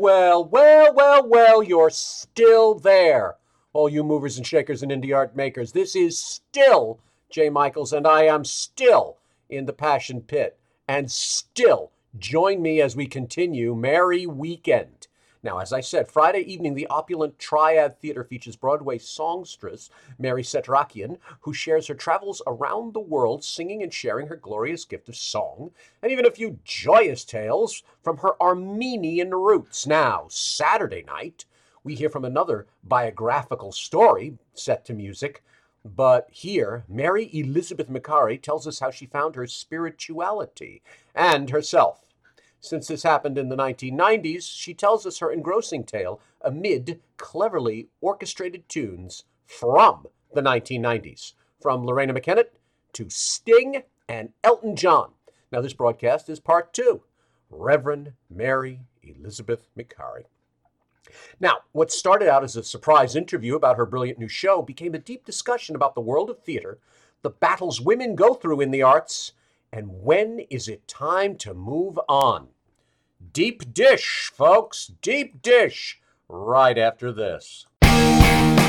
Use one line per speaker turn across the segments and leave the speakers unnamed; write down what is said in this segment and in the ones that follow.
Well, well, well, well, you're still there. All you movers and shakers and indie art makers, this is still Jay Michaels, and I am still in the Passion Pit. And still, join me as we continue Mary Weekend. Now, as I said, Friday evening, the opulent Triad Theater features Broadway songstress Mary Setrakian, who shares her travels around the world singing and sharing her glorious gift of song, and even a few joyous tales from her Armenian roots. Now, Saturday night, we hear from another biographical story set to music. But here, Mary Elizabeth Micari tells us how she found her spirituality and herself. Since this happened in the 1990s, she tells us her engrossing tale amid cleverly orchestrated tunes from the 1990s, from Loreena McKennitt to Sting and Elton John. Now, this broadcast is part two Reverend Mary Elizabeth Micari. Now, what started out as a surprise interview about her brilliant new show became a deep discussion about the world of theater, the battles women go through in the arts, and when is it time to move on? Deep dish, folks, deep dish, right after this.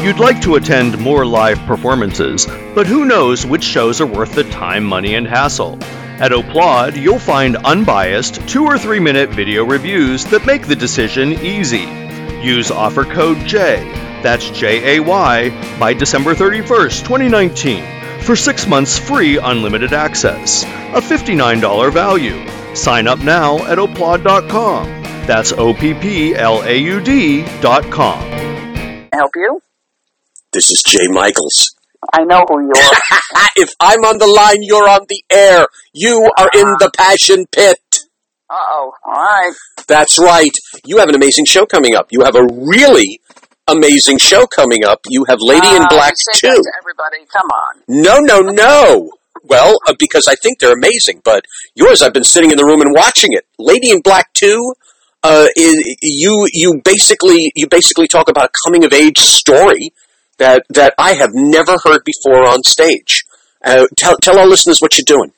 You'd like to attend more live performances, but who knows which shows are worth the time, money, and hassle? At Opplaud, you'll find unbiased two or three minute video reviews that make the decision easy. Use offer code J, that's J A Y, by December 31st, 2019, for six months free unlimited access, a $59 value. Sign up now at opplaud.com. That's O P P L A U D.com.
help you?
This is Jay Michaels.
I know who you are.
if I'm on the line, you're on the air. You are in the passion pit.
Uh oh. All right.
That's right. You have an amazing show coming up. You have a really amazing show coming up. You have Lady in
Uh,
Black
you say that to everybody, come on.
No, no, no. Well, uh, because I think they're amazing, but yours, I've been sitting in the room and watching it. Lady in Black Two, uh, is, you you basically you basically talk about a coming of age story that that I have never heard before on stage. Uh, tell tell our listeners what you're doing.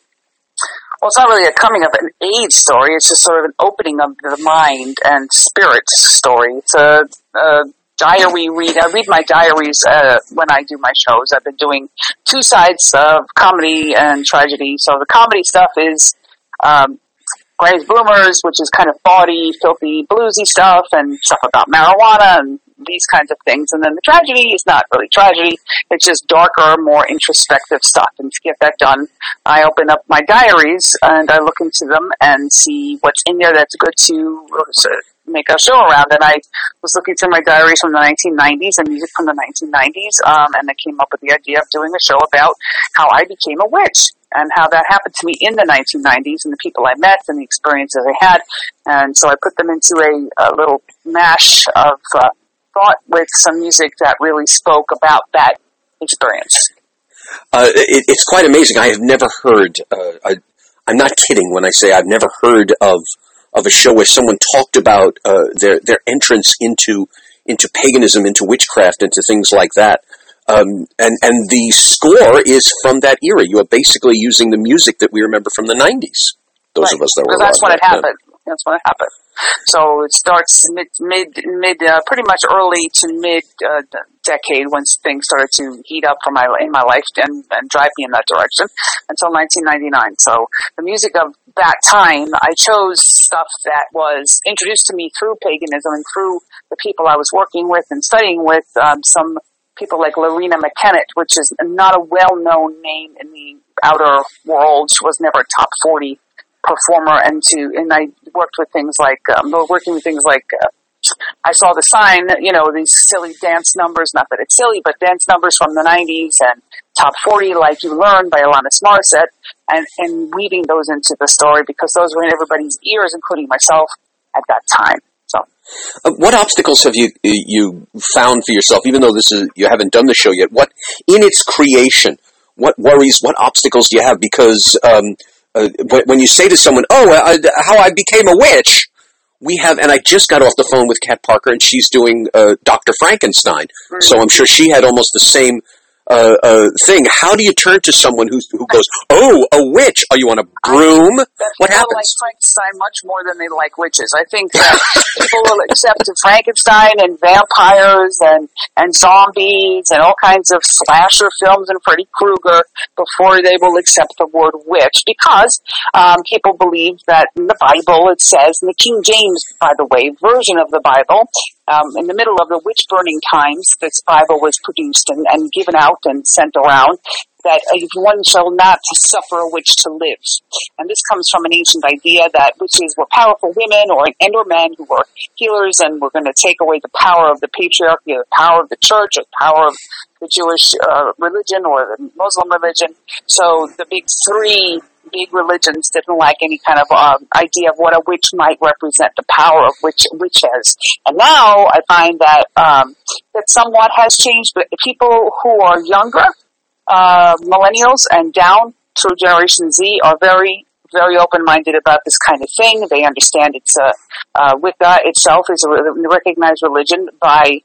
Well, it's not really a coming of an age story. It's just sort of an opening of the mind and spirit story. It's a, a diary read. I read my diaries uh, when I do my shows. I've been doing two sides of comedy and tragedy. So the comedy stuff is um, Gray's which is kind of bawdy, filthy, bluesy stuff, and stuff about marijuana and these kinds of things. And then the tragedy is not really tragedy. It's just darker, more introspective stuff. And to get that done, I open up my diaries and I look into them and see what's in there that's good to make a show around. And I was looking through my diaries from the 1990s and music from the 1990s, um, and I came up with the idea of doing a show about how I became a witch and how that happened to me in the 1990s and the people I met and the experiences I had. And so I put them into a, a little mash of uh, thought with some music that really spoke about that experience.
Uh, it, it's quite amazing. I have never heard. Uh, I, I'm not kidding when I say I've never heard of of a show where someone talked about uh, their their entrance into into paganism, into witchcraft, into things like that. Um, and and the score is from that era. You are basically using the music that we remember from the '90s. Those
Right.
of us that were
Well, that's when it
back then.
happened. That's when it happened. So it starts mid, mid, mid, uh, pretty much early to mid uh, decade when things started to heat up for my in my life and, and drive me in that direction until 1999. So the music of that time, I chose stuff that was introduced to me through paganism and through the people I was working with and studying with. Um, some people like Loreena McKennitt, which is not a well-known name in the outer world. She was never a top 40 performer and to and I worked with things like um, working with things like uh, I saw the sign, you know, these silly dance numbers, not that it's silly, but dance numbers from the 90s and top 40 like you learn by Alanis Morissette and, and weaving those into the story because those were in everybody's ears, including myself at that time. So
Uh, what obstacles have you you found for yourself? Even though this is you haven't done the show yet, what in its creation, what worries, what obstacles do you have? Because um, uh, when, you say to someone, "Oh, I, how I became a witch," we have, and I just got off the phone with Kat Parker, and she's doing uh, Doctor Frankenstein, so I'm sure she had almost the same
uh, uh, thing. How do you turn to someone who who goes, "Oh, a witch"? Are you on a broom? What
people like
happens?
Frankenstein much more than they like witches. I think that people will accept Frankenstein and vampires and and zombies and all kinds of slasher films and Freddy Krueger before they will accept the word witch because um, people believe that in the Bible it says in the King James, by the way, version of the Bible. Um, in the middle of the witch burning times, this Bible was produced and, and given out and sent around that one shall not suffer a witch to live. And this comes from an ancient idea that witches were powerful women or and or men who were healers and were going to take away the power of the patriarchy, the power of the church, or the power of the Jewish uh, religion or the Muslim religion. So the big three big religions didn't like any kind of uh, idea of what a witch might represent, the power of which witches. And now I find that um, that somewhat has changed. But people who are younger, uh, millennials and down through Generation Z are very very open-minded about this kind of thing. They understand it's a uh, Wicca itself is a re- recognized religion by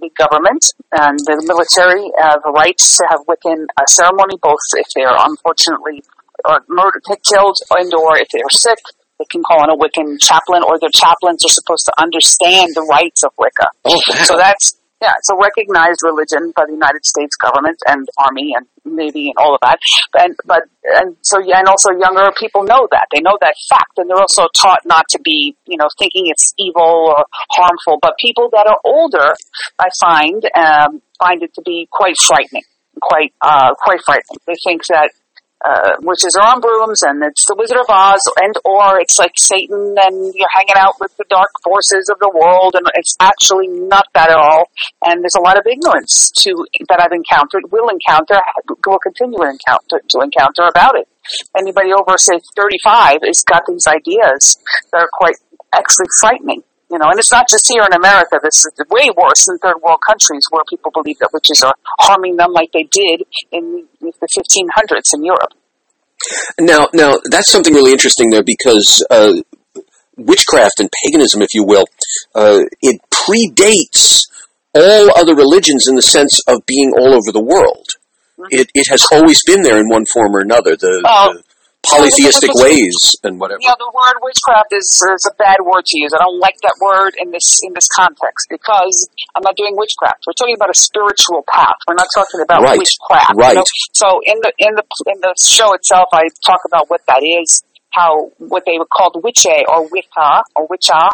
the government and the military have rights to have Wiccan uh, ceremony, both if they're unfortunately or murdered, killed, and or if they're sick. They can call in a Wiccan chaplain, or their chaplains are supposed to understand the rights of Wicca.
Oh.
So that's yeah, it's a recognized religion by the United States government and army and navy and all of that. And but and so yeah, and also younger people know that they know that fact, and they're also taught not to be you know thinking it's evil or harmful. But people that are older, I find um, find it to be quite frightening, quite uh, quite frightening. They think that uh, witches are on brooms and it's the Wizard of Oz and or it's like Satan and you're hanging out with the dark forces of the world and it's actually not that at all. And there's a lot of ignorance to that I've encountered, will encounter, will continue to encounter to encounter about it. Anybody over say 35 has got these ideas that are quite actually frightening. You know, and it's not just here in America. This is way worse in third world countries where people believe that witches are harming them like they did in the 1500s in Europe.
Now, now that's something really interesting there because uh, witchcraft and paganism, if you will, uh, it predates all other religions in the sense of being all over the world. It, it has always been there in one form or another. The,
Oh.
the polytheistic ways and whatever.
You know, the word witchcraft is, is a bad word to use. I don't like that word in this in this context because I'm not doing witchcraft. We're talking about a spiritual path. We're not talking about
Right,
witchcraft. you
right.
know? So in the in the in the show itself, I talk about what that is, how what they were called witche or wicca or witcha.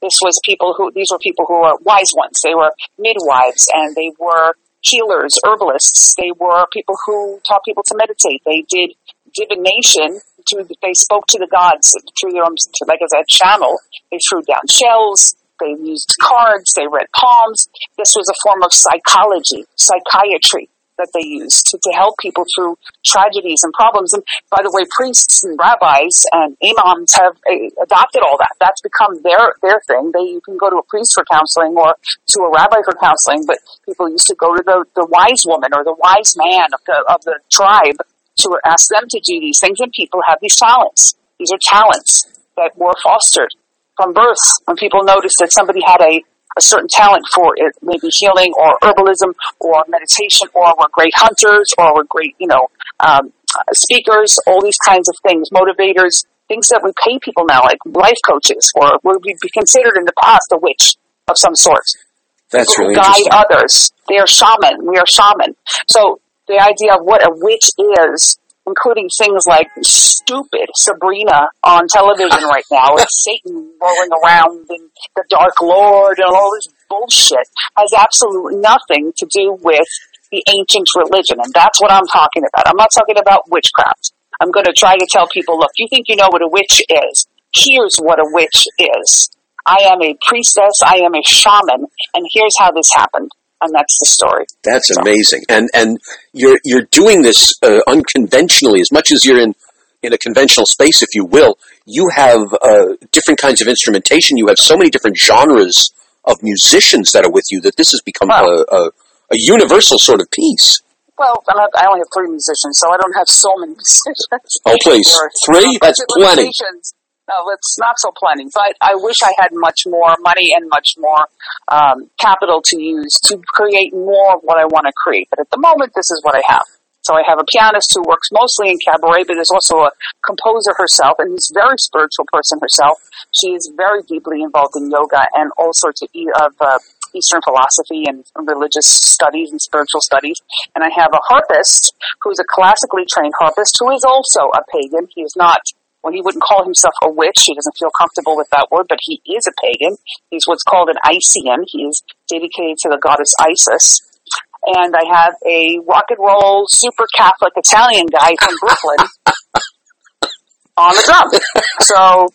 This was people who these were people who were wise ones. They were midwives and they were healers, herbalists. They were people who taught people to meditate. They did divination. To, they spoke to the gods through their own, like as a channel. They threw down shells. They used cards. They read palms. This was a form of psychology, psychiatry that they used to, to help people through tragedies and problems. And by the way, priests and rabbis and imams have uh, adopted all that. That's become their their thing. They you can go to a priest for counseling or to a rabbi for counseling, but people used to go to the, the wise woman or the wise man of the of the tribe to ask them to do these things. And people have these talents. These are talents that were fostered from birth. When people noticed that somebody had a a certain talent for it, maybe healing or herbalism or meditation or were great hunters or were great, you know, um, speakers, all these kinds of things, motivators, things that we pay people now, like life coaches, or would be considered in the past a witch of some sort.
That's really
guide others. They are shaman. We are shaman. So the idea of what a witch is, including things like stupid Sabrina on television right now, and Satan rolling around and the Dark Lord and all this bullshit, has absolutely nothing to do with the ancient religion. And that's what I'm talking about. I'm not talking about witchcraft. I'm going to try to tell people, look, you think you know what a witch is. Here's what a witch is. I am a priestess. I am a shaman. And here's how this happened. And that's the story.
That's amazing, and and you're you're doing this uh, unconventionally as much as you're in in a conventional space, if you will. You have uh, different kinds of instrumentation. You have so many different genres of musicians that are with you that this has become
Wow.
a, a a universal sort of piece.
Well, I only have three musicians, so I don't have so many musicians.
Oh, please, three? That's plenty.
limitations. It's not so plenty. But I wish I had much more money and much more um, capital to use to create more of what I want to create. But at the moment, this is what I have. So I have a pianist who works mostly in cabaret, but is also a composer herself, and is a very spiritual person herself. She is very deeply involved in yoga and all sorts of, of uh, Eastern philosophy and religious studies and spiritual studies. And I have a harpist who's a classically trained harpist who is also a pagan. He is not well, he wouldn't call himself a witch. He doesn't feel comfortable with that word, but he is a pagan. He's what's called an Isian. He is dedicated to the goddess Isis and I have a rock and roll super Catholic Italian guy from Brooklyn on the drum. So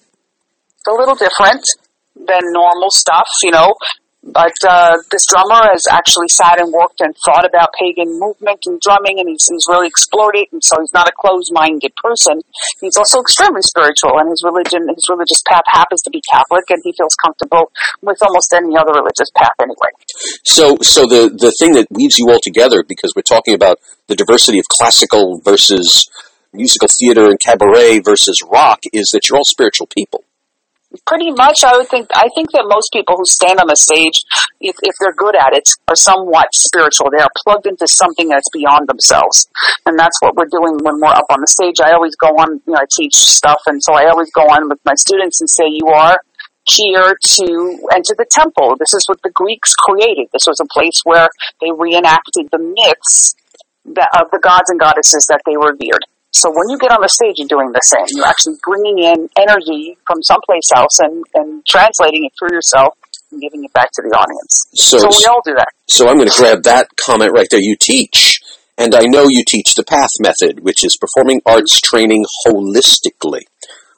it's a little different than normal stuff, you know. But uh, this drummer has actually sat and worked and thought about pagan movement and drumming, and he's, he's really explored it. And so he's not a closed-minded person. He's also extremely spiritual, and his religion, his religious path happens to be Catholic, and he feels comfortable with almost any other religious path anyway.
So, so the the thing that weaves you all together, because we're talking about the diversity of classical versus musical theater and cabaret versus rock, is that you're all spiritual people.
Pretty much, I would think. I think that most people who stand on the stage, if, if they're good at it, are somewhat spiritual. They are plugged into something that's beyond themselves, and that's what we're doing when we're up on the stage. I always go on. You know, I teach stuff, and so I always go on with my students and say, "You are here to enter the temple. This is what the Greeks created. This was a place where they reenacted the myths that, of the gods and goddesses that they revered." So when you get on the stage, you're doing the same. You're actually bringing in energy from someplace else and, and translating it through yourself and giving it back to the audience. So, so we all do that.
So I'm going to grab that comment right there. You teach, and I know you teach the PATH method, which is performing arts training holistically.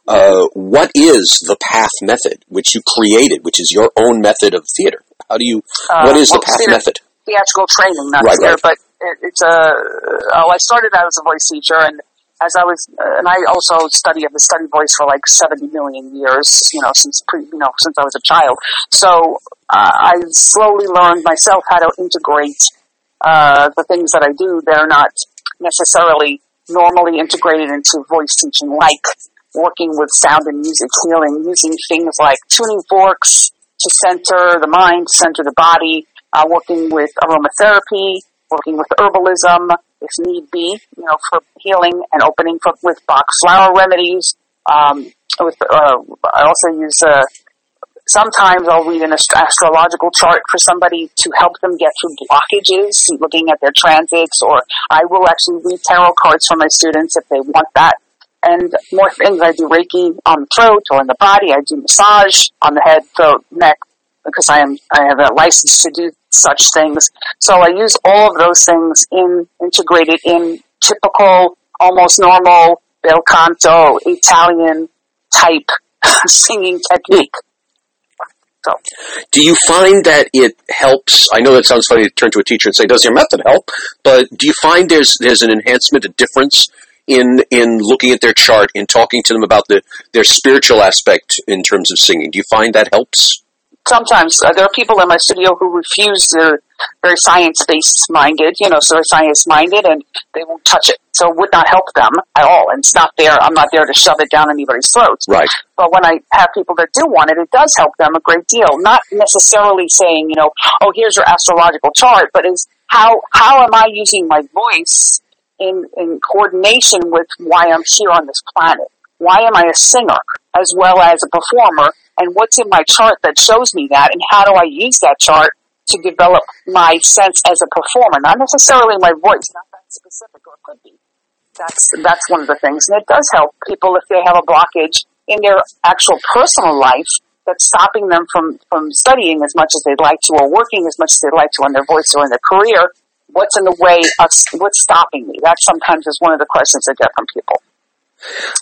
Uh, what is the PATH method, which you created, which is your own method of theater? How do you? Uh, what is well, the PATH theater, method?
Theatrical training, not right, theater, right. but it, it's a. Oh, I started out as a voice teacher, and as I was, uh, and I also study have study voice for like 70 million years, you know, since pre, you know, since I was a child. So uh, I slowly learned myself how to integrate uh, the things that I do. They're not necessarily normally integrated into voice teaching, like working with sound and music healing, using things like tuning forks to center the mind, center the body, uh, working with aromatherapy, working with herbalism, if need be, you know, for healing and opening for, with Bach flower remedies. Um, with, uh, I also use, uh, sometimes I'll read an ast- astrological chart for somebody to help them get through blockages, looking at their transits, or I will actually read tarot cards for my students if they want that. And more things, I do Reiki on the throat or in the body. I do massage on the head, throat, neck, because I am I have a license to do such things. So I use all of those things in integrated in typical, almost normal bel canto Italian type singing technique. So.
Do you find that it helps? I know that sounds funny to turn to a teacher and say, "Does your method help?" But do you find there's there's an enhancement, a difference in in looking at their chart, in talking to them about the their spiritual aspect in terms of singing? Do you find that helps?
Sometimes uh, there are people in my studio who refuse they're very science-based minded, you know, so they're science-minded and they won't touch it. So it would not help them at all. And it's not there, I'm not there to shove it down anybody's throats.
Right.
But when I have people that do want it, it does help them a great deal. Not necessarily saying, you know, oh, here's your astrological chart, but is how, how am I using my voice in, in coordination with why I'm here on this planet? Why am I a singer as well as a performer? And what's in my chart that shows me that? And how do I use that chart to develop my sense as a performer? Not necessarily my voice, not that specific, or it could be. That's, that's one of the things. And it does help people if they have a blockage in their actual personal life that's stopping them from, from studying as much as they'd like to or working as much as they'd like to on their voice or in their career. What's in the way of, what's stopping me? That sometimes is one of the questions I get from people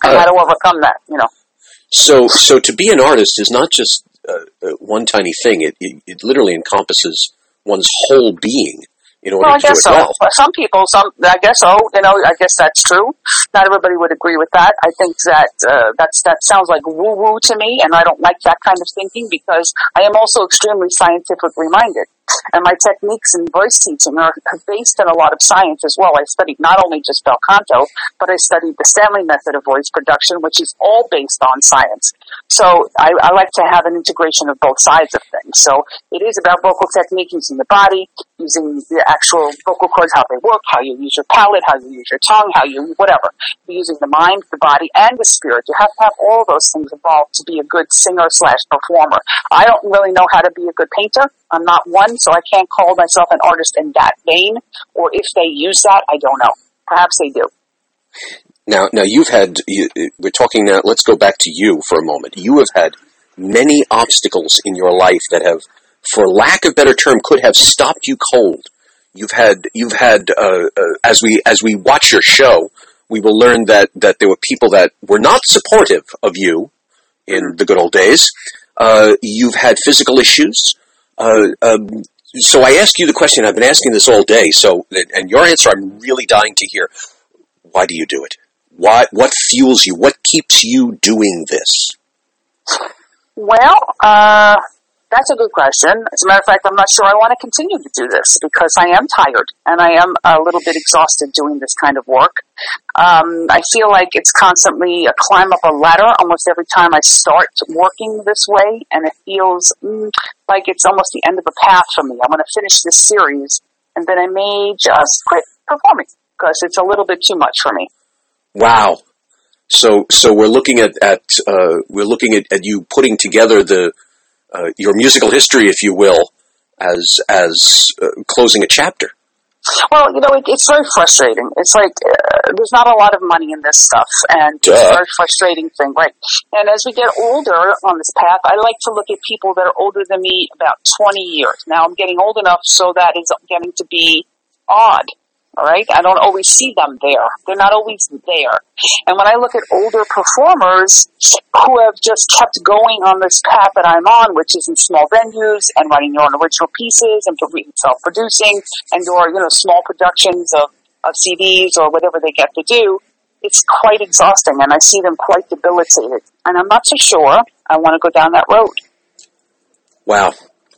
and uh, how to overcome that. You know.
So, so to be an artist is not just uh, uh, one tiny thing. It, it, it literally encompasses one's whole being in order
well, I
to
guess
do it
so.
well.
Some people, some I guess so. You know, I guess that's true. Not everybody would agree with that. I think that uh, that's that sounds like woo woo to me, and I don't like that kind of thinking because I am also extremely scientifically minded. And my techniques in voice teaching are based on a lot of science as well. I studied not only just bel canto, but I studied the Stanley method of voice production, which is all based on science. So I, I like to have an integration of both sides of things. So it is about vocal technique using the body, using the actual vocal cords, how they work, how you use your palate, how you use your tongue, how you, whatever. Using the mind, the body, and the spirit. You have to have all those things involved to be a good singer slash performer. I don't really know how to be a good painter. I'm not one, so I can't call myself an artist in that vein. Or if they use that, I don't know. Perhaps they do.
Now, now you've had. You, we're talking now. Let's go back to you for a moment. You have had many obstacles in your life that have, for lack of better term, could have stopped you cold. You've had. You've had. Uh, uh, as we as we watch your show, we will learn that that there were people that were not supportive of you in the good old days. Uh, you've had physical issues. Uh, um, so I ask you the question. I've been asking this all day. So, and your answer, I'm really dying to hear. Why do you do it? Why? What fuels you? What keeps you doing this?
Well, uh, that's a good question. As a matter of fact, I'm not sure I want to continue to do this because I am tired and I am a little bit exhausted doing this kind of work. Um, I feel like it's constantly a climb up a ladder almost every time I start working this way, and it feels mm, like it's almost the end of a path for me. I'm going to finish this series, and then I may just quit performing because it's a little bit too much for me.
Wow. So, so we're looking at, at uh, we're looking at, at you putting together the uh, your musical history, if you will, as as uh, closing a chapter.
Well, you know, it, it's very frustrating. It's like uh, there's not a lot of money in this stuff, and
Duh.
it's a very frustrating thing, right? And as we get older on this path, I like to look at people that are older than me about 20 years. Now I'm getting old enough, so that is getting to be odd. All right, I don't always see them there. They're not always there. And when I look at older performers who have just kept going on this path that I'm on, which is in small venues and writing your own original pieces and self-producing and or you know small productions of, of CDs or whatever they get to do, it's quite exhausting, and I see them quite debilitated. And I'm not so sure I want to go down that road.
Wow.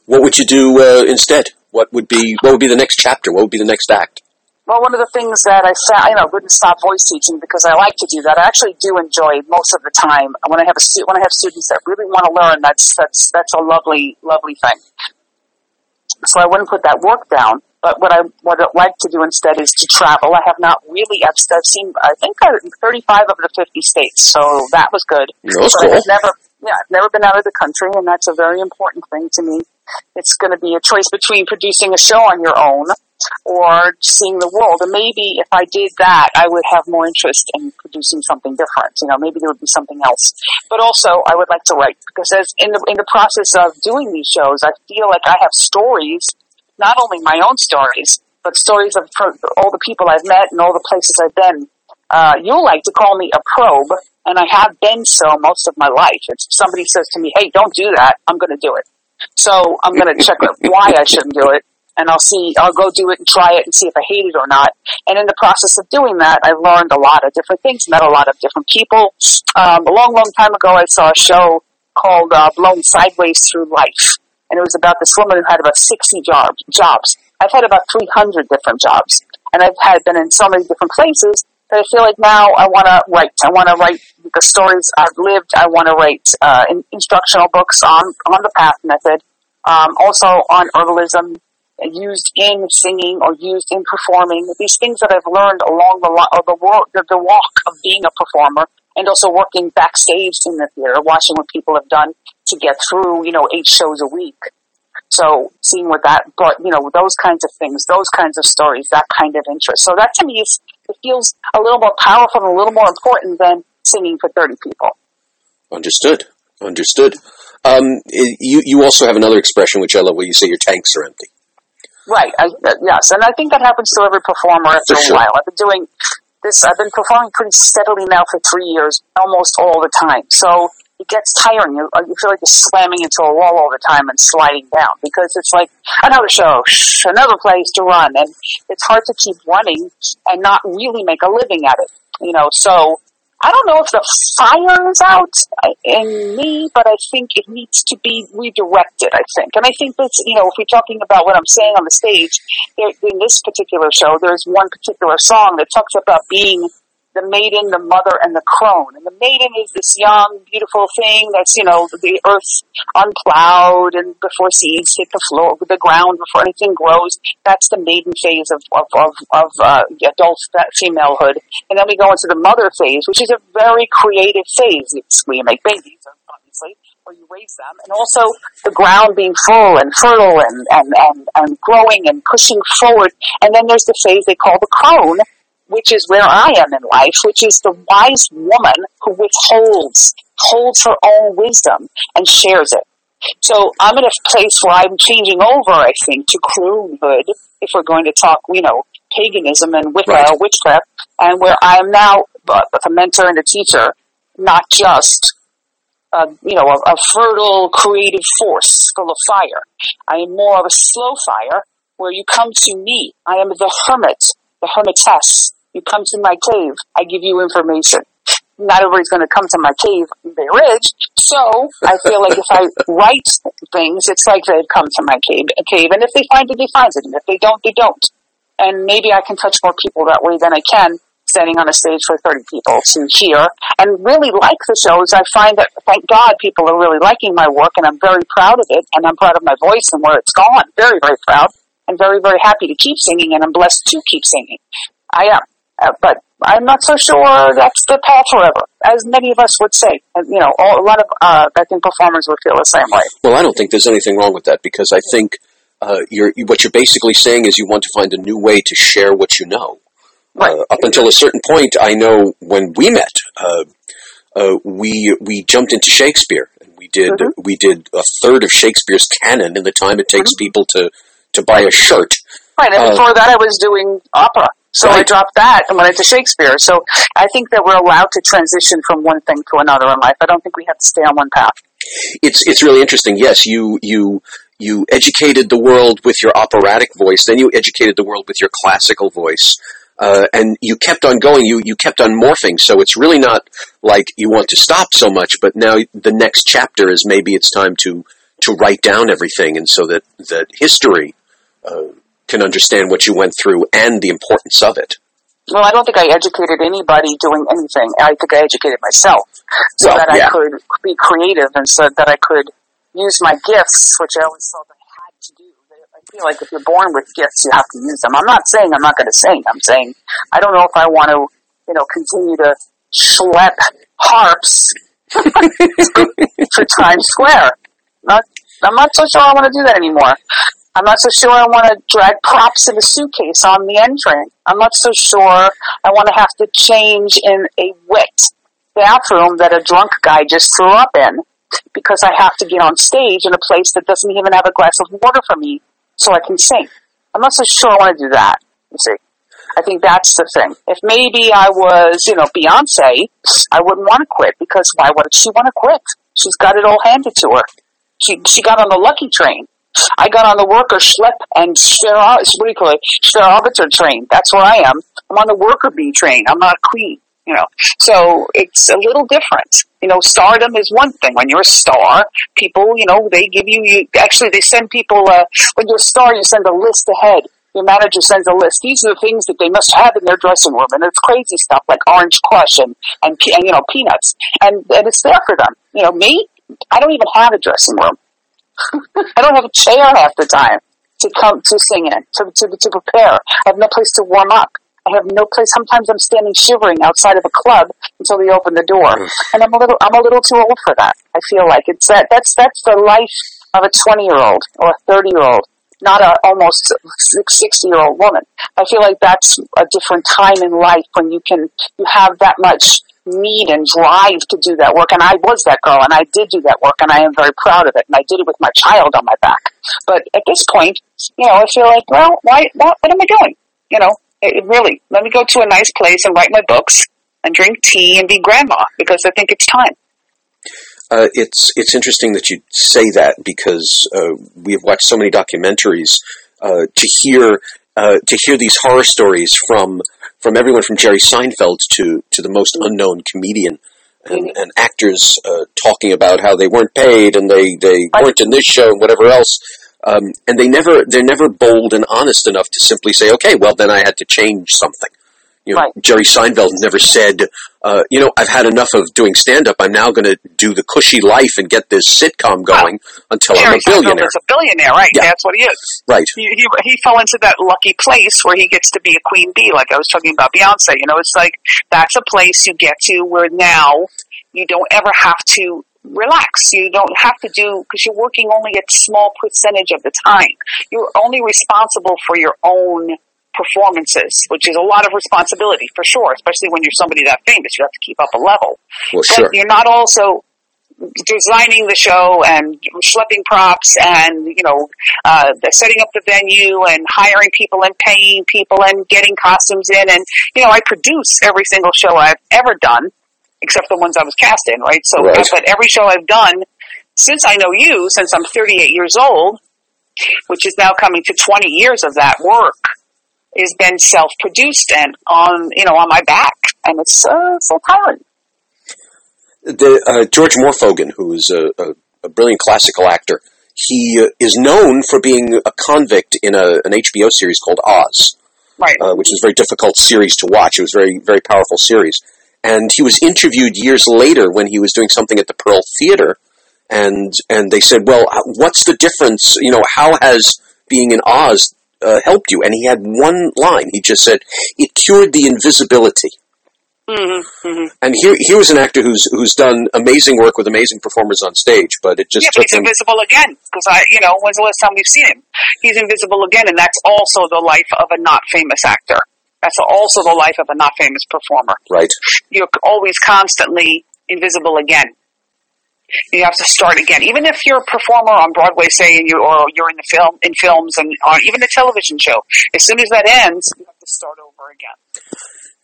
What would you do uh, instead? What would be what would be the next chapter? What would be the next act?
Well, one of the things that I found, you know, wouldn't stop voice teaching because I like to do that. I actually do enjoy most of the time when I have a stu- when I have students that really want to learn. That's that's that's a lovely lovely thing. So I wouldn't put that work down. But what I what I'd like to do instead is to travel. I have not really. I've, I've seen. I think I, 35 of the 50 states. So that was good.
That's cool.
I've never. Yeah, I've never been out of the country, and that's a very important thing to me. It's going to be a choice between producing a show on your own or seeing the world. And maybe if I did that, I would have more interest in producing something different. You know, maybe there would be something else. But also, I would like to write because as in the in the process of doing these shows, I feel like I have stories, not only my own stories, but stories of pro- all the people I've met and all the places I've been. Uh, you'll like to call me a probe, and I have been so most of my life. If somebody says to me, "Hey, don't do that," I'm going to do it. So I'm going to check out why I shouldn't do it, and I'll see, I'll go do it and try it and see if I hate it or not. And in the process of doing that, I've learned a lot of different things, met a lot of different people. Um, a long, long time ago, I saw a show called uh, Blown Sideways Through Life, and it was about this woman who had about 60 job, jobs. I've had about 300 different jobs, and I've had been in so many different places that I feel like now I want to write. I want to write the stories I've lived. I want to write uh, in, instructional books on on the Path Method, um, also on herbalism, used in singing or used in performing. These things that I've learned along the lo- the work, the walk of being a performer, and also working backstage in the theater, watching what people have done to get through, you know, eight shows a week. So seeing what that, but you know, those kinds of things, those kinds of stories, that kind of interest. So that to me is, it feels a little more powerful and a little more important than singing for 30 people.
Understood. Understood. Um, you you also have another expression which I love, where you say your tanks are empty.
Right. I, uh, yes, and I think that happens to every performer after
For
a while. I've been doing this. I've been performing pretty steadily now for three years, almost all the time. So it gets tiring. You, uh, you feel like you're slamming into a wall all the time and sliding down because it's like another show, shh, another place to run, and it's hard to keep running and not really make a living at it. You know, so I don't know if the fire is out in me, but I think it needs to be redirected. I think, and I think that's you know, if we're talking about what I'm saying on the stage, in this particular show, there's one particular song that talks about being the maiden, the mother, and the crone. And the maiden is this young, beautiful thing that's, you know, the earth unplowed and before seeds hit the floor, the ground, before anything grows. That's the maiden phase of, of, of, of uh, adult femalehood. And then we go into the mother phase, which is a very creative phase. It's where you make babies, obviously or you raise them, and also the ground being full and fertile and, and, and, and growing and pushing forward. And then there's the phase they call the crone, which is where I am in life, which is the wise woman who withholds, holds her own wisdom and shares it. So I'm in a place where I'm changing over, I think, to cronehood, if we're going to talk, you know, paganism and Wicca, right. witchcraft, and where I am now uh, a mentor and a teacher, not just a, you know, a, a, fertile, creative force full of fire. I am more of a slow fire where you come to me. I am the hermit, the hermitess, you come to my cave, I give you information. Not everybody's going to come to my cave Bay Ridge. So I feel like if I write things, it's like they've come to my cave, cave. And if they find it, they find it. And if they don't, they don't. And maybe I can touch more people that way than I can standing on a stage for 30 people to hear and really like the shows. I find that, thank God, people are really liking my work and I'm very proud of it and I'm proud of my voice and where it's gone. Very, very proud and very, very happy to keep singing and I'm blessed to keep singing. I am. Uh, but I'm not so sure that's the path forever, as many of us would say. And, you know, all, a lot of, uh, I think performers would feel the same way.
Well, I don't think there's anything wrong with that because I think uh, you're, what you're basically saying is you want to find a new way to share what you know.
Right. Uh,
up until a certain point, I know when we met, uh, uh, we we jumped into Shakespeare and we did mm-hmm. we did a third of Shakespeare's canon in the time it takes mm-hmm. people to to buy a shirt.
Right, and before that, I was doing opera. So right. I dropped that and went into Shakespeare. So I think that we're allowed to transition from one thing to another in life. I don't think we have to stay on one path.
It's it's really interesting. Yes, you you you educated the world with your operatic voice, then you educated the world with your classical voice. Uh, and you kept on going. You you kept on morphing. So it's really not like you want to stop so much, but now the next chapter is maybe it's time to to write down everything, and so that that history uh, can understand what you went through and the importance of it.
Well, I don't think I educated anybody doing anything. I think I educated myself so well, that yeah. I could be creative and so that I could use my gifts, which I always felt I had to do. I feel like if you're born with gifts, you have to use them. I'm not saying I'm not going to sing. I'm saying I don't know if I want to, you know, continue to schlep harps for Times Square. Not, I'm not so sure I want to do that anymore. I'm not so sure I want to drag props in a suitcase on the N train. I'm not so sure I want to have to change in a wet bathroom that a drunk guy just threw up in because I have to get on stage in a place that doesn't even have a glass of water for me so I can sing. I'm not so sure I want to do that, you see. I think that's the thing. If maybe I was, you know, Beyonce, I wouldn't want to quit because why would she want to quit? She's got it all handed to her. She she got on the lucky train. I got on the worker schlep and share, what do you call it? Arbiter train. That's where I am. I'm on the worker bee train. I'm not a queen, you know. So it's a little different. You know, stardom is one thing. When you're a star, people, you know, they give you, you actually they send people, uh, when you're a star, you send a list ahead. Your manager sends a list. These are the things that they must have in their dressing room, and it's crazy stuff like orange crush and, and, and you know peanuts, and and it's there for them. You know, me, I don't even have a dressing room. I don't have a chair half the time to come to sing in, to, to, to prepare. I have no place to warm up. I have no place. Sometimes I'm standing shivering outside of a club until they open the door, mm. and I'm a little. I'm a little too old for that. I feel like it's that. That's that's the life of a 20 year old or a 30 year old, not a almost 60 year old woman. I feel like that's a different time in life when you can you have that much need and drive to do that work. And I was that girl and I did do that work and I am very proud of it. And I did it with my child on my back. But at this point, you know, I feel like, well, why, what, what am I doing? You know, it, really, let me go to a nice place and write my books and drink tea and be grandma because I think it's time.
Uh, it's it's interesting that you say that because uh, we have watched so many documentaries uh, to hear uh, to hear these horror stories from from everyone from Jerry Seinfeld to to the most unknown comedian. And, and actors uh, talking about how they weren't paid and they, they weren't in this show and whatever else, um, and they never they're never bold and honest enough to simply say, okay, well then I had to change something. You know,
Right.
Jerry Seinfeld never said, uh, you know, I've had enough of doing stand up. I'm now going to do the cushy life and get this sitcom going until I'm
Jerry
a
Seinfeld
billionaire.
is a billionaire, right?
Yeah.
That's what he is.
Right.
He, he he fell into that lucky place where he gets to be a queen bee, like I was talking about Beyonce. You know, it's like that's a place you get to where now you don't ever have to relax. You don't have to do because you're working only a small percentage of the time. You're only responsible for your own performances, which is a lot of responsibility for sure, especially when you're somebody that famous. You have to keep up a level.
Well,
But
sure.
you're not also designing the show and schlepping props and you know uh, setting up the venue and hiring people and paying people and getting costumes in and you know I produce every single show I've ever done except the ones I was cast in right so
Right.
but every show I've done since I know you since I'm 38 years old which is now coming to 20 years of that work has been self-produced and on you know on my back and it's uh, so tiring
the, uh, George Morfogen, who is a, a, a brilliant classical actor, he uh, is known for being a convict in a, an HBO series called Oz,
right
uh, which is a very difficult series to watch. It was a very, very powerful series. And he was interviewed years later when he was doing something at the Pearl Theater, and and they said, "Well, uh, what's the difference? You know, how has being in Oz uh, helped you?" And he had one line. He just said, "It cured the invisibility."
hmm hmm
And here, here was an actor who's who's done amazing work with amazing performers on stage, but it just
yeah, but he's
him.
invisible again because I, you know, when's the last time we've seen him? He's invisible again, and that's also the life of a not famous actor. That's also the life of a not famous performer.
Right.
You're always constantly invisible again. You have to start again, even if you're a performer on Broadway, say, and you or you're in the film in films and or even a television show. As soon as that ends, you have to start over again.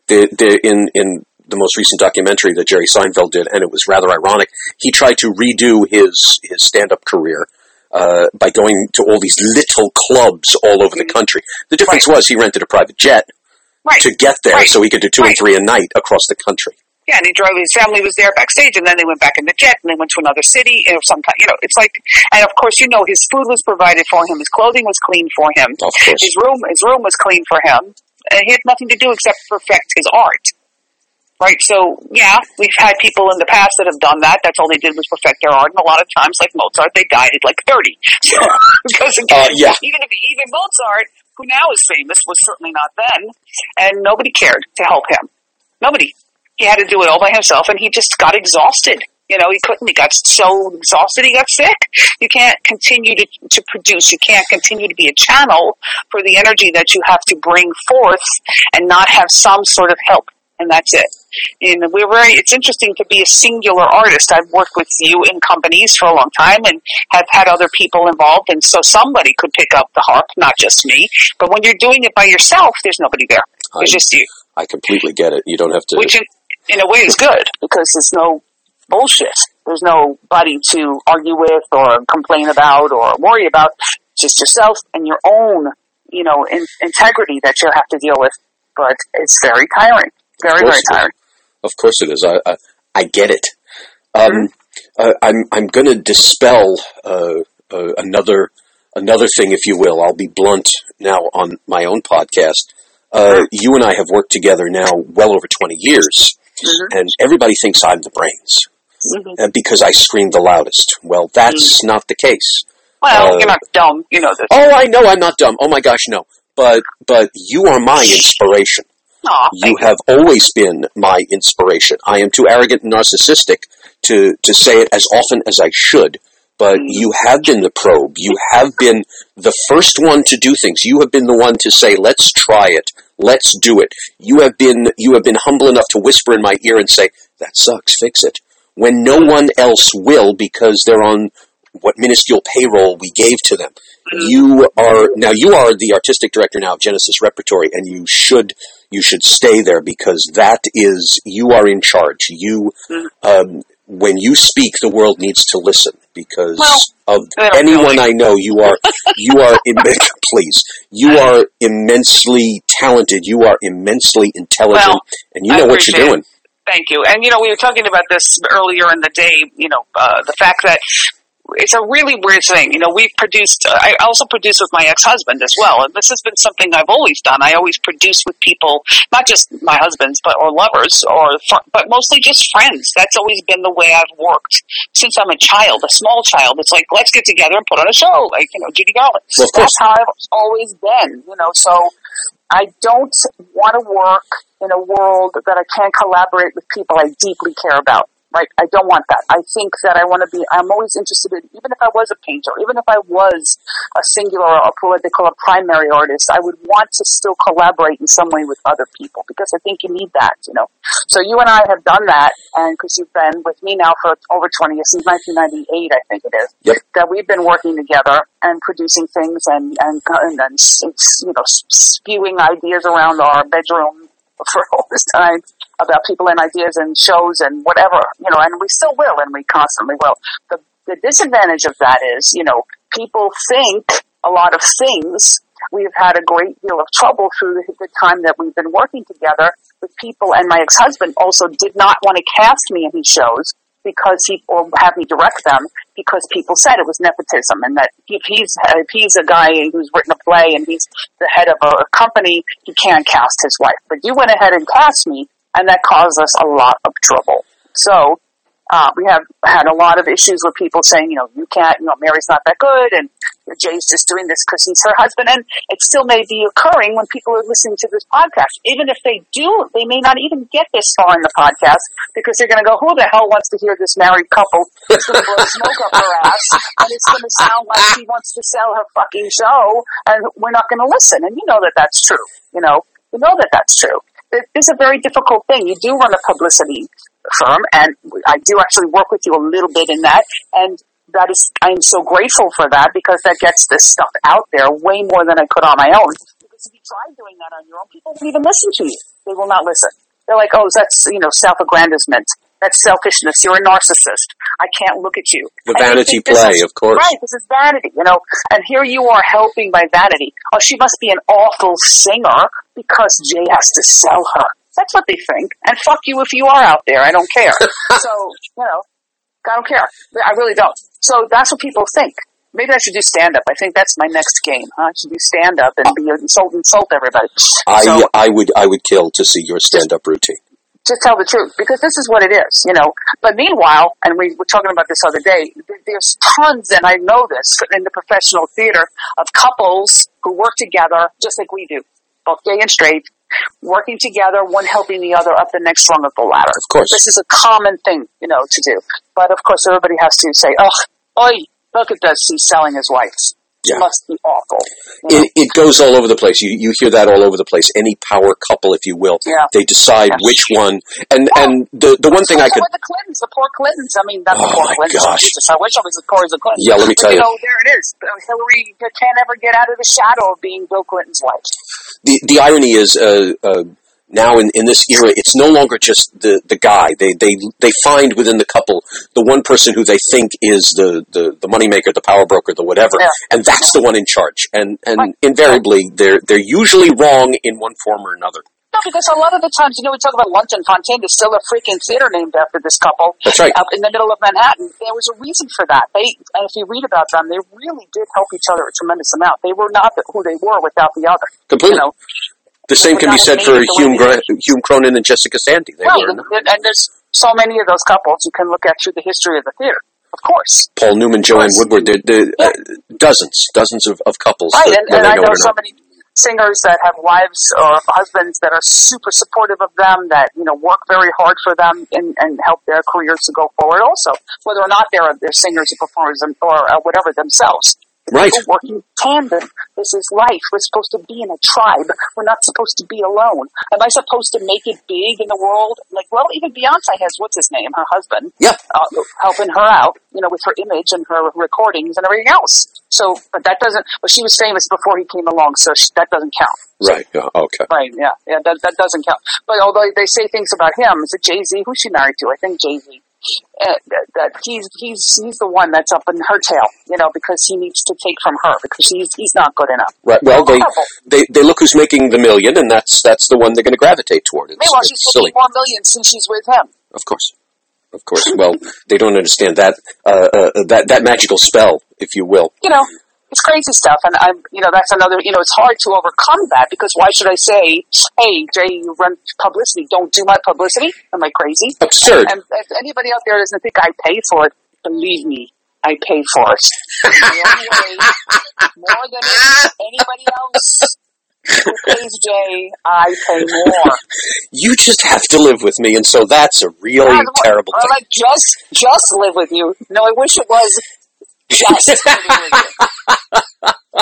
The, the, in in the most recent documentary that Jerry Seinfeld did, and it was rather ironic. He tried to redo his his stand up career. Uh, by going to all these little clubs all over the country. The difference was he rented a private jet
Right.
to get there
Right.
so he could do two and three a night across the country.
Yeah, and he drove. His family was there backstage, and then they went back in the jet, and they went to another city, or some kind. You know, it's like, and of course, you know, his food was provided for him, his clothing was clean for him, his room, his room was clean for him, and he had nothing to do except perfect his art. Right. So yeah, we've had people in the past that have done that. That's all they did was perfect their art, and a lot of times, like Mozart, they died at like thirty. So because again,
Uh, yeah.
even if even Mozart, who now is famous, was certainly not then, and nobody cared to help him. Nobody. He had to do it all by himself, and he just got exhausted. You know, he couldn't. He got so exhausted, he got sick. You can't continue to, to produce. You can't continue to be a channel for the energy that you have to bring forth and not have some sort of help. And that's it. And we're very, it's interesting to be a singular artist. I've worked with you in companies for a long time and have had other people involved. And so somebody could pick up the harp, not just me. But when you're doing it by yourself, there's nobody there. It's
I-
just you
I completely get it. You don't have to.
which in, in a way is good because there's no bullshit. There's nobody to argue with or complain about or worry about. Just yourself and your own, you know, in, integrity that you have to deal with. But it's very tiring. Very, very tiring.
Of course it is. I I, I get it. Um,
Mm-hmm.
uh, I'm I'm going to dispel uh, uh, another another thing, if you will. I'll be blunt now on my own podcast. Uh, you and I have worked together now well over twenty years,
Mhm.
and everybody thinks I'm the brains
Mhm.
uh, because I scream the loudest. Well, that's not the case.
Well,
Uh,
you're not dumb. You know this.
Oh, I know I'm not dumb. Oh my gosh, no. But but you are my inspiration.
Aw,
You have always been my inspiration. I am too arrogant and narcissistic to, to say it as often as I should, but
Mm.
you have been the probe. You have been the first one to do things. You have been the one to say, let's try it. Let's do it. You have been, you have been humble enough to whisper in my ear and say, that sucks, fix it. When no one else will because they're on what minuscule payroll we gave to them. You are now you are the artistic director now of Genesis Repertory, and you should you should stay there because that is you are in charge. You
Mhm.
um, when you speak, the world needs to listen because
Well,
of anyone. I know. You are you are in, please. You are immensely talented. You are immensely intelligent,
Well,
and you know what you're doing.
Thank you. And you know, we were talking about this earlier in the day. You know, uh, the fact that it's a really weird thing. You know, we've produced. I also produce with my ex-husband as well, and this has been something I've always done. I always produce with people, not just my husbands, but or lovers, or but mostly just friends. That's always been the way I've worked since I'm a child, a small child. It's like let's get together and put on a show, like you know, Judy Garland.
Well.
That's how I've always been. You know, so I don't want to work in a world that I can't collaborate with people I deeply care about. Right? I don't want that. I think that I want to be, I'm always interested in, even if I was a painter, even if I was a singular or what they call a primary artist, I would want to still collaborate in some way with other people because I think you need that, you know. So you and I have done that and because you've been with me now for over 20 years, since 1998, I think it is
Yep.
that we've been working together and producing things and and and, and you know spewing ideas around our bedroom for all this time about people and ideas and shows and whatever you know and we still will and we constantly will the the disadvantage of that is you know people think a lot of things we've had a great deal of trouble through the, time that we've been working together with people and my ex-husband also did not want to cast me in his shows because he or have me direct them because people said it was nepotism and that if he's if he's a guy who's written a play and he's the head of a company, he can't cast his wife. But you went ahead and cast me, and that caused us a lot of trouble. So uh, we have had a lot of issues with people saying, you know, you can't, you know, Mary's not that good, and Jay's just doing this because he's her husband, and it still may be occurring when people are listening to this podcast. Even if they do, they may not even get this far in the podcast because they're going to go, "Who the hell wants to hear this married couple going to blow smoke up her ass?" And it's going to sound like she wants to sell her fucking show, and we're not going to listen. And you know that that's true. You know, you know that that's true. It- It's a very difficult thing. You do run a publicity firm, and I do actually work with you a little bit in that, and that is, I'm so grateful for that because that gets this stuff out there way more than I could on my own. Because if you try doing that on your own, people won't even listen to you. They will not listen. They're like, oh, that's, you know, self-aggrandizement. That's selfishness. You're a narcissist. I can't look at you.
The
And
vanity play,
is-
of course.
Right, this is vanity, you know. And here you are helping by vanity. Oh, she must be an awful singer because Jay has to sell her. That's what they think. And fuck you if you are out there. I don't care. so, you know, I don't care. I really don't. So that's what people think. Maybe I should do stand up. I think that's my next game. Huh? I should do stand up and be insult insult everybody.
I
So-
I would I would kill to see your stand up routine.
To tell the truth because this is what it is, you know. But meanwhile, and we were talking about this other day, there's tons, and I know this in the professional theater, of couples who work together just like we do, both gay and straight, working together, one helping the other up the next rung of the ladder.
Of course.
This is a common thing, you know, to do. But of course, everybody has to say, oh, oi, look at this, he's selling his wife.
Yeah.
It must be awful. you know.
It, it goes all over the place. You you hear that all over the place. Any power couple, if you will,
Yeah.
they decide
Yeah.
which one. And and the the one thing I could
the Clintons, the poor Clintons. I mean, not the
Oh,
poor
my
Clintons.
gosh.
Jesus, I wish I was as the as of Clinton.
Yeah, let me
But,
tell you.
know, there it is. Hillary can't ever get out of the shadow of being Bill Clinton's wife.
the the irony is uh, uh, now in, in this era, it's no longer just the, the guy. They they they find within the couple the one person who they think is the the, the moneymaker, the power broker, the whatever,
Yeah.
and that's the one in charge. And and
Right.
invariably, they're they're usually wrong in one form or another.
No, because a lot of the times, you know, we talk about Lunt and Fontanne. There's still a freaking theater named after this couple.
That's right.
Up in the middle of Manhattan. There was a reason for that. They, and if you read about them, they really did help each other a tremendous amount. They were not who they were without the other.
Completely.
You know,
the same can be said for Hume, Hume Cronyn and Jessica Tandy. They
right. And, and there's so many of those couples you can look at through the history of the theater. Of course.
Paul Newman, Joanne. Woodward. There, there, uh, dozens, dozens of, of couples.
Right,
that,
and, and I know so many singers that have wives or husbands that are super supportive of them, that you know work very hard for them and, and help their careers to go forward. Also, whether or not they're they're singers or performers or uh, whatever themselves.
Right.
People working tandem. This is life. We're supposed to be in a tribe. We're not supposed to be alone. Am I supposed to make it big in the world? Like, well, even Beyonce has what's his name, her husband,
Yeah.
uh, helping her out, you know, with her image and her recordings and everything else. So, but that doesn't. But she was famous before he came along, so she, that doesn't count.
Right. Yeah, okay.
Right? Yeah, yeah, that that doesn't count. But although they say things about him, is it Jay Z? Who's she married to? I think Jay Z. uh, that, he's he's he's the one that's up in her tail, you know, because he needs to take from her because he's he's not good enough.
Right. Well, they, they they look who's making the million, and that's that's the one they're going to gravitate toward. It's,
Meanwhile,
it's
she's
silly,
making more millions since she's with him.
of course, of course. Well, they don't understand that uh, uh, that that magical spell, if you will.
you know, it's crazy stuff. And I'm, you know, that's another, you know, it's hard to overcome that because why should I say, hey, Jay, you run publicity, don't do my publicity? Am I crazy?
Absurd.
And if anybody out there doesn't think I pay for it, believe me, I pay for it. Way, more than anybody else who pays Jay, I pay more.
You just have to live with me, and so that's a really
what-
terrible
or
thing.
like just, just live with you. No, I wish it was just living with you.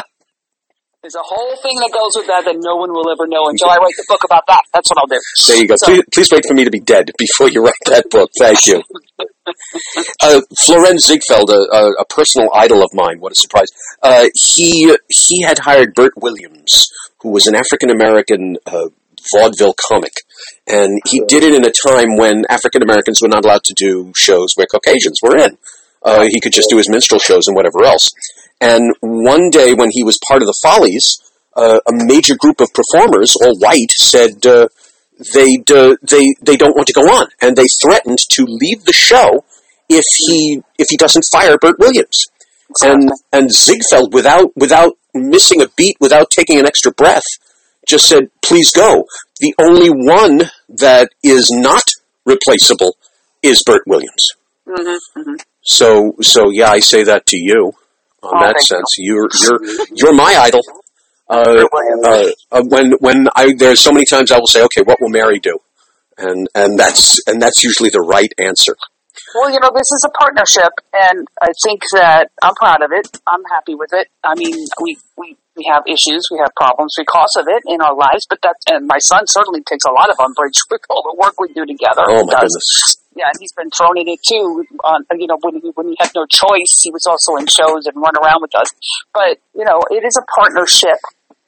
There's a whole thing that goes with that that no one will ever know until I write the book about that. That's what I'll do.
There you go.
So-
Please, please wait for me to be dead before you write that book. Thank you. Uh, Florenz Ziegfeld, a, a, a personal idol of mine, what a surprise. Uh, he he had hired Bert Williams, who was an African American uh, vaudeville comic, and he did it in a time when African Americans were not allowed to do shows where Caucasians were in. Uh, he could just do his minstrel shows and whatever else. And one day, when he was part of the Follies, uh, a major group of performers, all white, said. Uh, they uh, they they don't want to go on, and they threatened to leave the show if he if he doesn't fire Bert Williams. And and Ziegfeld, without without missing a beat, without taking an extra breath, just said, "Please go." The only one that is not replaceable is Bert Williams.
hmm hmm
So so yeah, I say that to you. On
Oh,
that
thank you.
sense, you're you're you're my idol. Uh, uh, uh, when when I there's so many times I will say, okay, what will Mary do? And and that's and that's usually the right answer.
Well, you know, this is a partnership, and I think that I'm proud of it. I'm happy with it. I mean, we we we have issues, we have problems because of it in our lives, but that and my son certainly takes a lot of umbrage with all the work we do together.
Oh my
does.
goodness!
Yeah, he's been thrown in it too. On you know, when he when he had no choice, he was also in shows and run around with us. But you know, it is a partnership,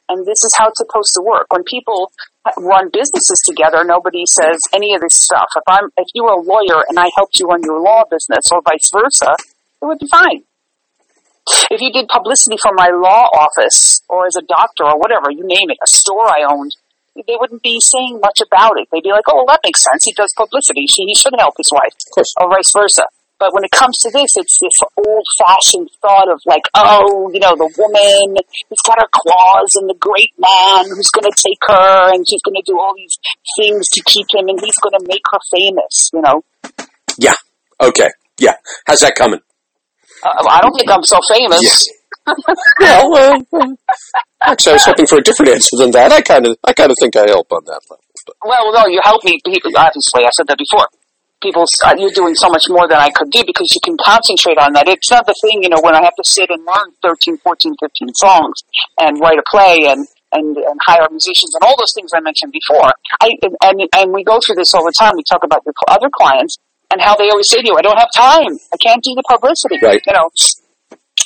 and this is how it's supposed to work. When people run businesses together, nobody says any of this stuff. If I'm if you were a lawyer and I helped you run your law business, or vice versa, it would be fine. If you did publicity for my law office, or as a doctor, or whatever you name it, a store I owned, they wouldn't be saying much about it. They'd be like, "Oh, well, that makes sense. He does publicity. He, he should help his wife." Or vice versa. But when it comes to this, it's this old-fashioned thought of like, oh, you know, the woman who's got her claws and the great man who's going to take her and she's going to do all these things to keep him and he's going to make her famous, you know.
Yeah. Okay. Yeah. How's that coming?
Uh, I don't think I'm so famous.
Yeah. Well, uh, actually, I was hoping for a different answer than that. I kind of I kind of think I help on that level. But
Well, no, you help me. Obviously, I said that before. People, uh, you're doing so much more than I could do because you can concentrate on that. It's not the thing, you know, when I have to sit and learn 13, 14, 15 songs and write a play and, and, and hire musicians and all those things I mentioned before. I, and, and we go through this all the time. We talk about your other clients and how they always say to you, I don't have time. I can't do the publicity.
Right.
You know,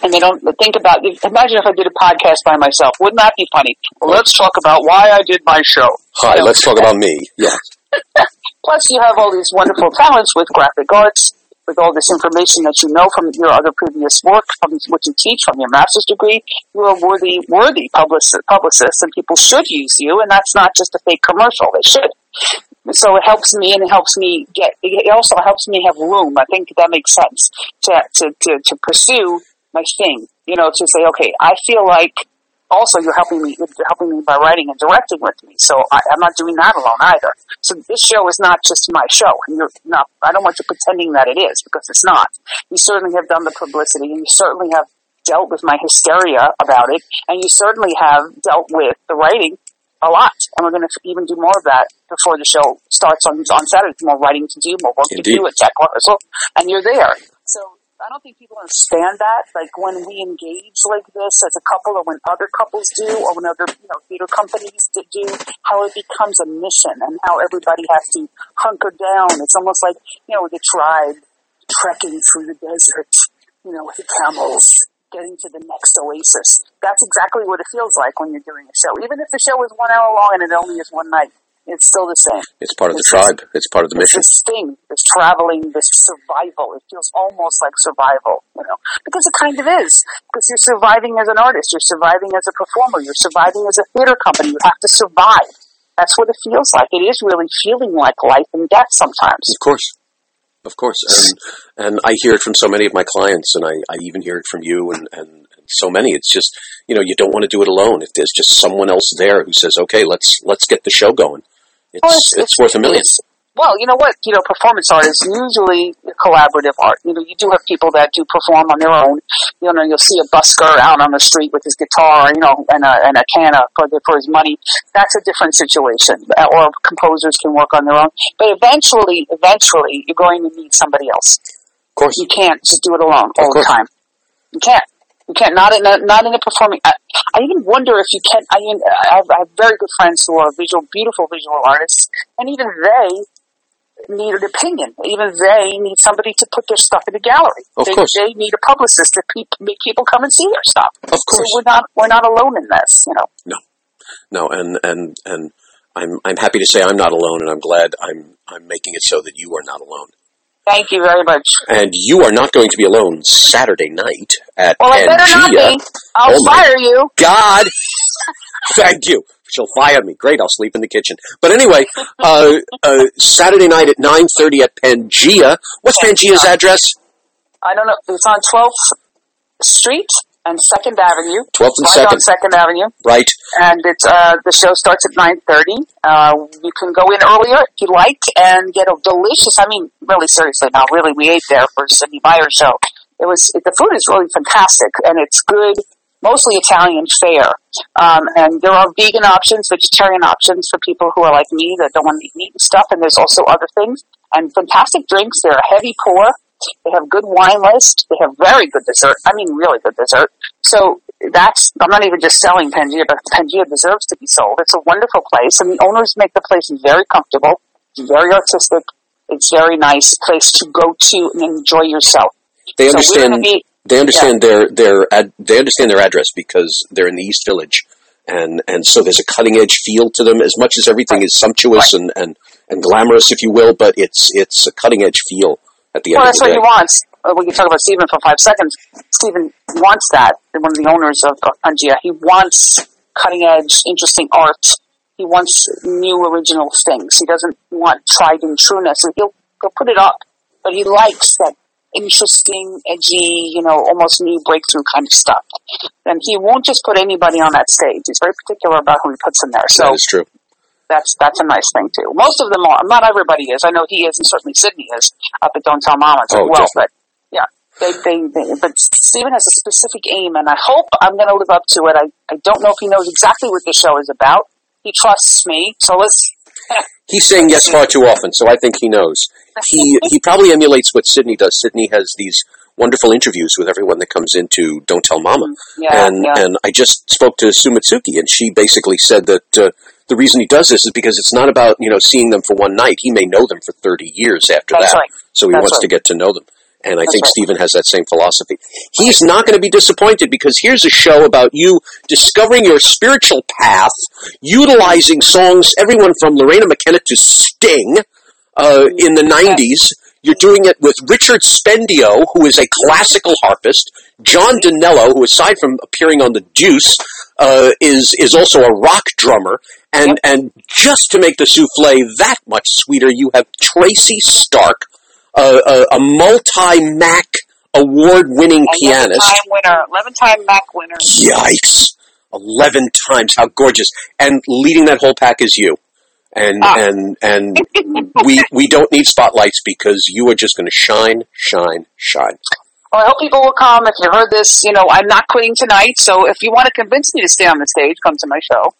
and they don't think about, imagine if I did a podcast by myself. Wouldn't that be funny? Well, let's talk about why I did my show.
hi,
You know,
let's talk about me. Yeah.
Plus, you have all these wonderful talents with graphic arts, with all this information that you know from your other previous work, from what you teach, from your master's degree. You're a worthy, worthy publicist, publicist, and people should use you. And that's not just a fake commercial; they should. So it helps me, and it helps me get. It also helps me have room. I think that makes sense to to to, to pursue my thing. You know, to say, okay, I feel like also you're helping me you're helping me by writing and directing with me. So I, I'm not doing that alone either. So this show is not just my show, and you're not. I don't want you pretending that it is because it's not. You certainly have done the publicity, and you certainly have dealt with my hysteria about it, and you certainly have dealt with the writing a lot. And we're going to even do more of that before the show starts on on Saturday. More writing to do, more work
Indeed.
to do, a tech rehearsal, and you're there. I don't think people understand that. Like when we engage like this as a couple, or when other couples do, or when other you know theater companies do, how it becomes a mission, and how everybody has to hunker down. It's almost like you know the tribe trekking through the desert, you know, with the camels. Getting to the next oasis. That's exactly what it feels like when you're doing a show. Even if the show is one hour long and it only is one night, It's still the same.
It's part of the
It's
tribe. It's part of the
It's
mission.
this sting, this traveling, this survival. It feels almost like survival, you know, because it kind of is. Because you're surviving as an artist, you're surviving as a performer, you're surviving as a theater company. You have to survive. That's what it feels like. It is really feeling like life and death sometimes.
Of course. Of course. And, and I hear it from so many of my clients, and I, I even hear it from you and, and so many. It's just, you know, you don't want to do it alone. If there's just someone else there who says, okay, let's, let's get the show going, it's,
Well,
it's, worth a million.
well, you know what? You know, performance art is usually collaborative art. You know, you do have people that do perform on their own. You know, you'll see a busker out on the street with his guitar, you know, and a, and a can of, for, the, for his money. That's a different situation. Uh, Or composers can work on their own. But eventually, eventually, you're going to need somebody else.
Of course.
You can't just do it alone all the time. You can't. You can't. Not in a, not in a performing. I, I even wonder if you can. I mean, I have, I have very good friends who are visual, beautiful visual artists, and even they need an opinion. Even they need somebody to put their stuff in a gallery.
Of
they,
course.
they need a publicist to pe- make people come and see their stuff.
Of
So
course.
we're not we're not alone in this. You know.
No, no, and, and, and I'm, I'm happy to say I'm not alone, and I'm glad I'm, I'm making it so that you are not alone.
Thank you very much.
And you are not going to be alone Saturday night at
Well, I better not be. I'll
Oh,
fire you.
God, thank you. She'll fire me. Great, I'll sleep in the kitchen. But anyway, uh, uh, Saturday night at 9.30 at Pangea. What's Pangea's address?
I don't know. It's on 12th Street and Second Avenue.
12th and
right
2nd.
on Second Avenue.
Right.
and it's uh, the show starts at nine thirty. Uh, you can go in earlier if you like and get a delicious. I mean, really seriously, now really, we ate there for Sidney Myer's show. It was the food is really fantastic and it's good, mostly Italian fare. Um, and there are vegan options, vegetarian options for people who are like me that don't want to eat meat and stuff. And there's also other things and fantastic drinks. They're a heavy pour. They have good wine list. They have very good dessert. I mean, really good dessert. So that's, I'm not even just selling Pangea, but Pangea deserves to be sold. It's a wonderful place, and the owners make the place very comfortable. Very artistic. It's very nice place to go to and enjoy yourself.
They understand.
gonna be,
they understand their their ad, they understand their address because they're in the East Village, and and so there's a cutting edge feel to them. As much as everything is sumptuous and, and and glamorous, if you will, but it's it's a cutting edge feel at the
well,
end
that's what he wants. Uh, We can talk about Stephen for five seconds. Stephen wants that. One of the owners of of Pangea. He wants cutting edge, interesting art. He wants new original things. He doesn't want tried and trueness, and he'll he'll put it up. But he likes that interesting, edgy, you know, almost new breakthrough kind of stuff. And he won't just put anybody on that stage. He's very particular about who he puts in there. So
that is true.
That's that's a nice thing too. Most of them are. Not everybody is. I know he is, and certainly Sidney is up at Don't Tell Mama as
Oh,
well.
definitely.
But yeah, they, they they but Stephen has a specific aim, and I hope I'm going to live up to it. I I don't know if he knows exactly what the show is about. He trusts me, so let's.
He's saying yes far too often, so I think he knows. He he probably emulates what Sidney does. Sidney has these wonderful interviews with everyone that comes into Don't Tell Mama.
Yeah,
and
yeah.
and I just spoke to Sumitsuki, and she basically said that uh, the reason he does this is because it's not about you know seeing them for one night. He may know them for thirty years after
That's
that,
right.
so he
That's
wants
right.
to get to know them. And I
That's
think
right.
Stephen has that same philosophy. He's not going to be disappointed because here's a show about you discovering your spiritual path, utilizing songs, everyone from Loreena McKennitt to Sting uh, in the 90s. You're doing it with Richard Spendio, who is a classical harpist, John Dinello, who aside from appearing on The Deuce, uh, is is also a rock drummer, and and just to make the souffle that much sweeter, you have Tracy Stark, uh, a, a multi MAC award winning pianist.
Eleven-time winner, eleven-time MAC winner.
Yikes! Eleven times, how gorgeous! And leading that whole pack is you. And
Ah.
and and we we don't need spotlights because you are just going to shine, shine, shine.
Well, I hope people will come. If you heard this, you know, I'm not quitting tonight. So if you want to convince me to stay on the stage, come to my show.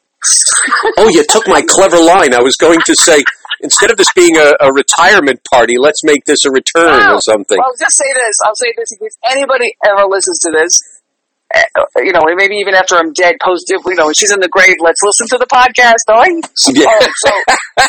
Oh, you took my clever line. I was going to say instead of this being a, a retirement party, let's make this a return or something.
Well, just say this. I'll say this in case anybody ever listens to this. uh, You know, maybe even after I'm dead, post you know, she's in the grave. Let's listen to the podcast. Right.
Yeah.
Oh, so,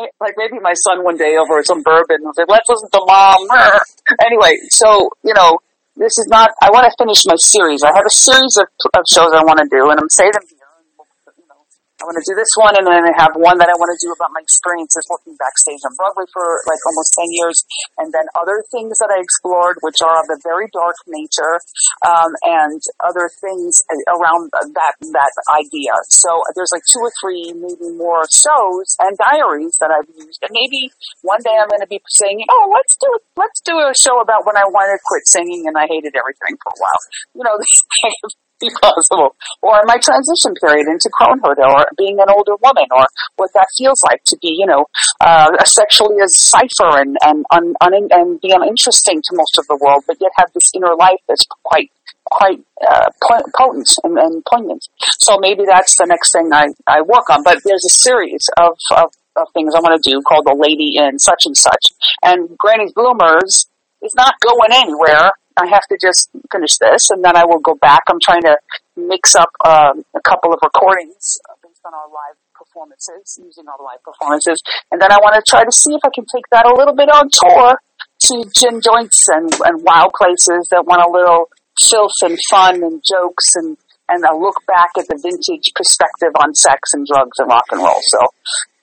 like maybe my son one day over some bourbon will say, "Let's listen to mom." Anyway, so you know, this is not. I want to finish my series. I have a series of, of shows I want to do, and I'm saying them here. and we'll, You know, I want to do this one, and then I have one that I want to do about my experiences working backstage on Broadway for like almost 10 years, and then other things that I explored, which are of a very dark nature, um, and other things around that, that idea. So there's like two or three, maybe more shows and diaries that I've used, and maybe one day I'm going to be saying, oh, let's do, let's do a show about when I wanted to quit singing and I hated everything for a while. You know, possible. Or my transition period into cronehood, or being an older woman, or what that feels like to be, you know, uh, sexually a cipher and and un, un, and be uninteresting to most of the world, but yet have this inner life that's quite quite uh, potent and, and, poignant. So maybe that's the next thing I, I work on. But there's a series of, of, of things I want to do called The Lady in Such and Such. And Granny's Bloomers is not going anywhere. I have to just finish this, and then I will go back. I'm trying to mix up um, a couple of recordings based on our live performances, using our live performances, and then I want to try to see if I can take that a little bit on tour to gin joints and, and wild places that want a little filth and fun and jokes and and a look back at the vintage perspective on sex and drugs and rock and roll. So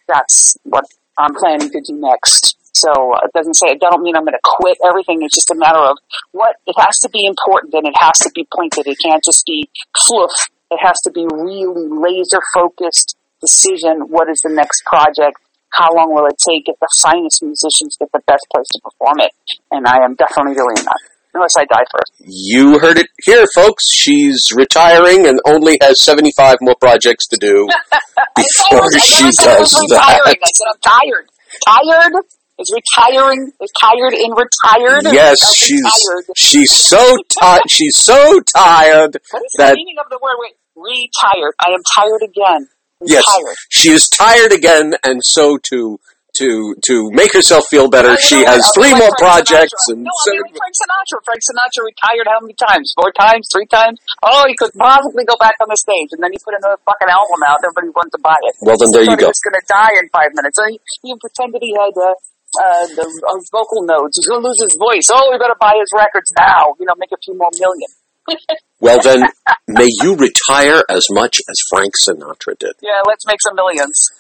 that's what I'm planning to do next. So uh, it doesn't say, it don't mean I'm going to quit everything. It's just a matter of what, it has to be important and it has to be pointed. It can't just be fluff. It has to be really laser focused decision. What is the next project? How long will it take if the finest musicians get the best place to perform it? And I am definitely doing that. Unless I die first.
You heard it here, folks. She's retiring and only has 75 more projects to do before she does that.
I said, I'm tired. Tired is retiring, is tired in retired.
Yes, she's retired. she's so tired. she's so tired.
What is that, the meaning of the word? Wait, retired. I am tired again.
Yes, she is tired again, and so to to to make herself feel better, she has three more Frank projects.
Sinatra. And no, I mean Frank Sinatra. Frank Sinatra retired how many times? Four times? Three times? Oh, he could possibly go back on the stage, and then he put another fucking album out. Everybody wanted to buy it.
Well, then there you go.
He's going to die in five minutes. So he, he pretended he had uh, uh, the uh, vocal nodes. He's going to lose his voice. Oh, we got to buy his records now. You know, make a few more million.
well, then, may you retire as much as Frank Sinatra did.
Yeah, let's make some millions.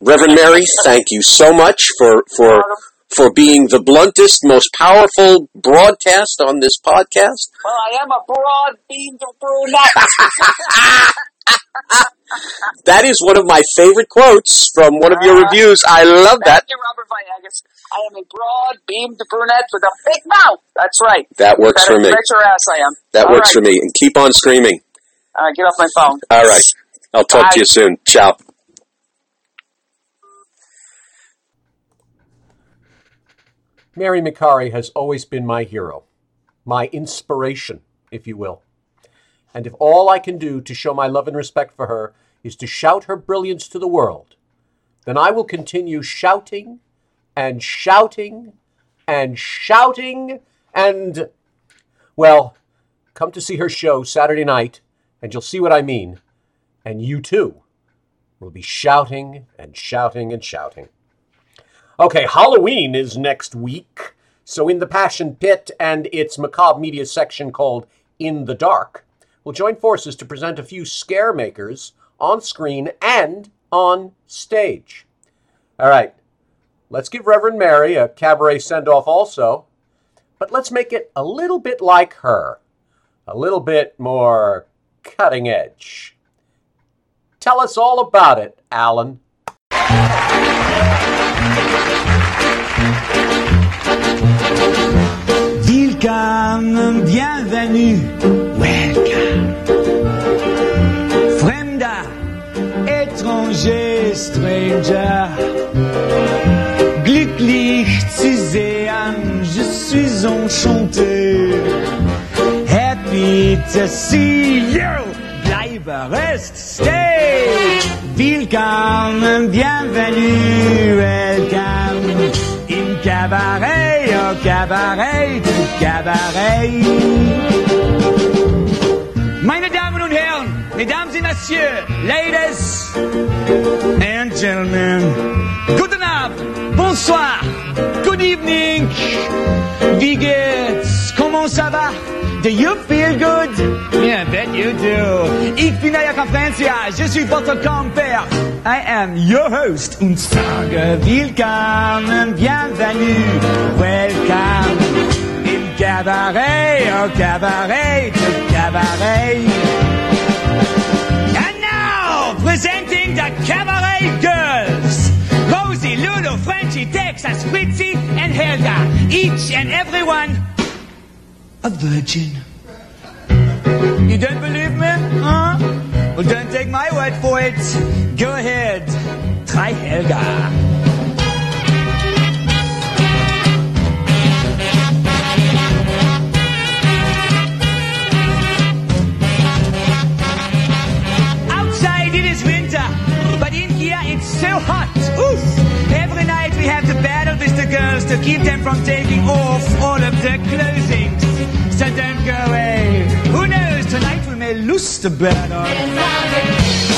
Reverend Mary, thank you so much for for for being the bluntest, most powerful broadcast on this podcast.
Well, I am a broad-beamed brunette.
that is one of my favorite quotes from one of your uh-huh. reviews. I love that.
Thank you, Robert Viagas. I am a broad-beamed brunette with a big mouth. That's right.
That works for me.
Bet your ass I am.
That All works right. for me. And keep on screaming.
Uh, get off my phone.
All right. I'll talk Bye. to you soon. Ciao.
Mary Micari has always been my hero, my inspiration, if you will. And if all I can do to show my love and respect for her is to shout her brilliance to the world, then I will continue shouting and shouting and shouting and, well, come to see her show Saturday night and you'll see what I mean. And you too will be shouting and shouting and shouting. Okay, Halloween is next week. So, in the Passion Pit and its macabre media section called In the Dark, we'll join forces to present a few scare makers on screen and on stage. All right, let's give Reverend Mary a cabaret send off also, but let's make it a little bit like her, a little bit more cutting edge. Tell us all about it, Alan.
Welcome, bienvenue, welcome. Fremda, étranger, stranger. Suis enchanté. Happy to see you, bleibe, rest, stay. Welcome, bienvenue, welcome. Im Cabaret, au Cabaret, du Cabaret. Meine Damen und Herren, Mesdames et Messieurs, Ladies and Gentlemen, guten bonsoir, good evening, wie geht's, comment ça va? Do you feel good? Yeah, I bet you do? Ich bin Aya Francia, je suis votre compère. I am your host und sage bienvenue, welcome. Im Cabaret, au Cabaret, au Cabaret. And now, presenting the Cabaret Girls. Fritzy, and Helga. Each and every one a virgin. You don't believe me? Huh? Well, don't take my word for it. Go ahead. Try Helga. Girls to keep them from taking off all of their clothing. So don't go away. Who knows? Tonight we may lose the battle.